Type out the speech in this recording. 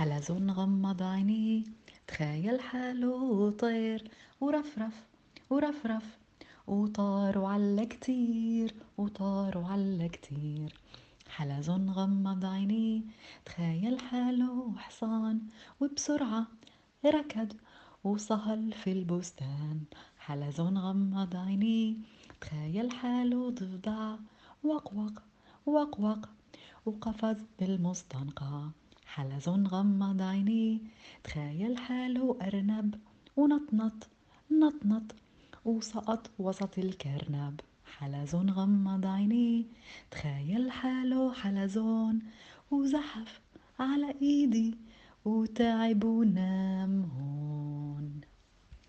حلزون غمض عينيه تخيل حاله طير. ورفرف ورفرف وطار وعلى كتير وطار وعلى كتير. حلزون غمض عينيه تخيل حاله حصان. وبسرعة ركض وصهل في البستان. حلزون غمض عينيه تخيل حاله ضفدع. وقوق وقوق وقفز بالمستنقع. حلزون غمض عينيه تخيل حاله أرنب ونطنط نطنط. وسقط وسط الكرنب. حلزون غمض عينيه تخيل حاله حلزون وزحف على إيدي وتعب ونام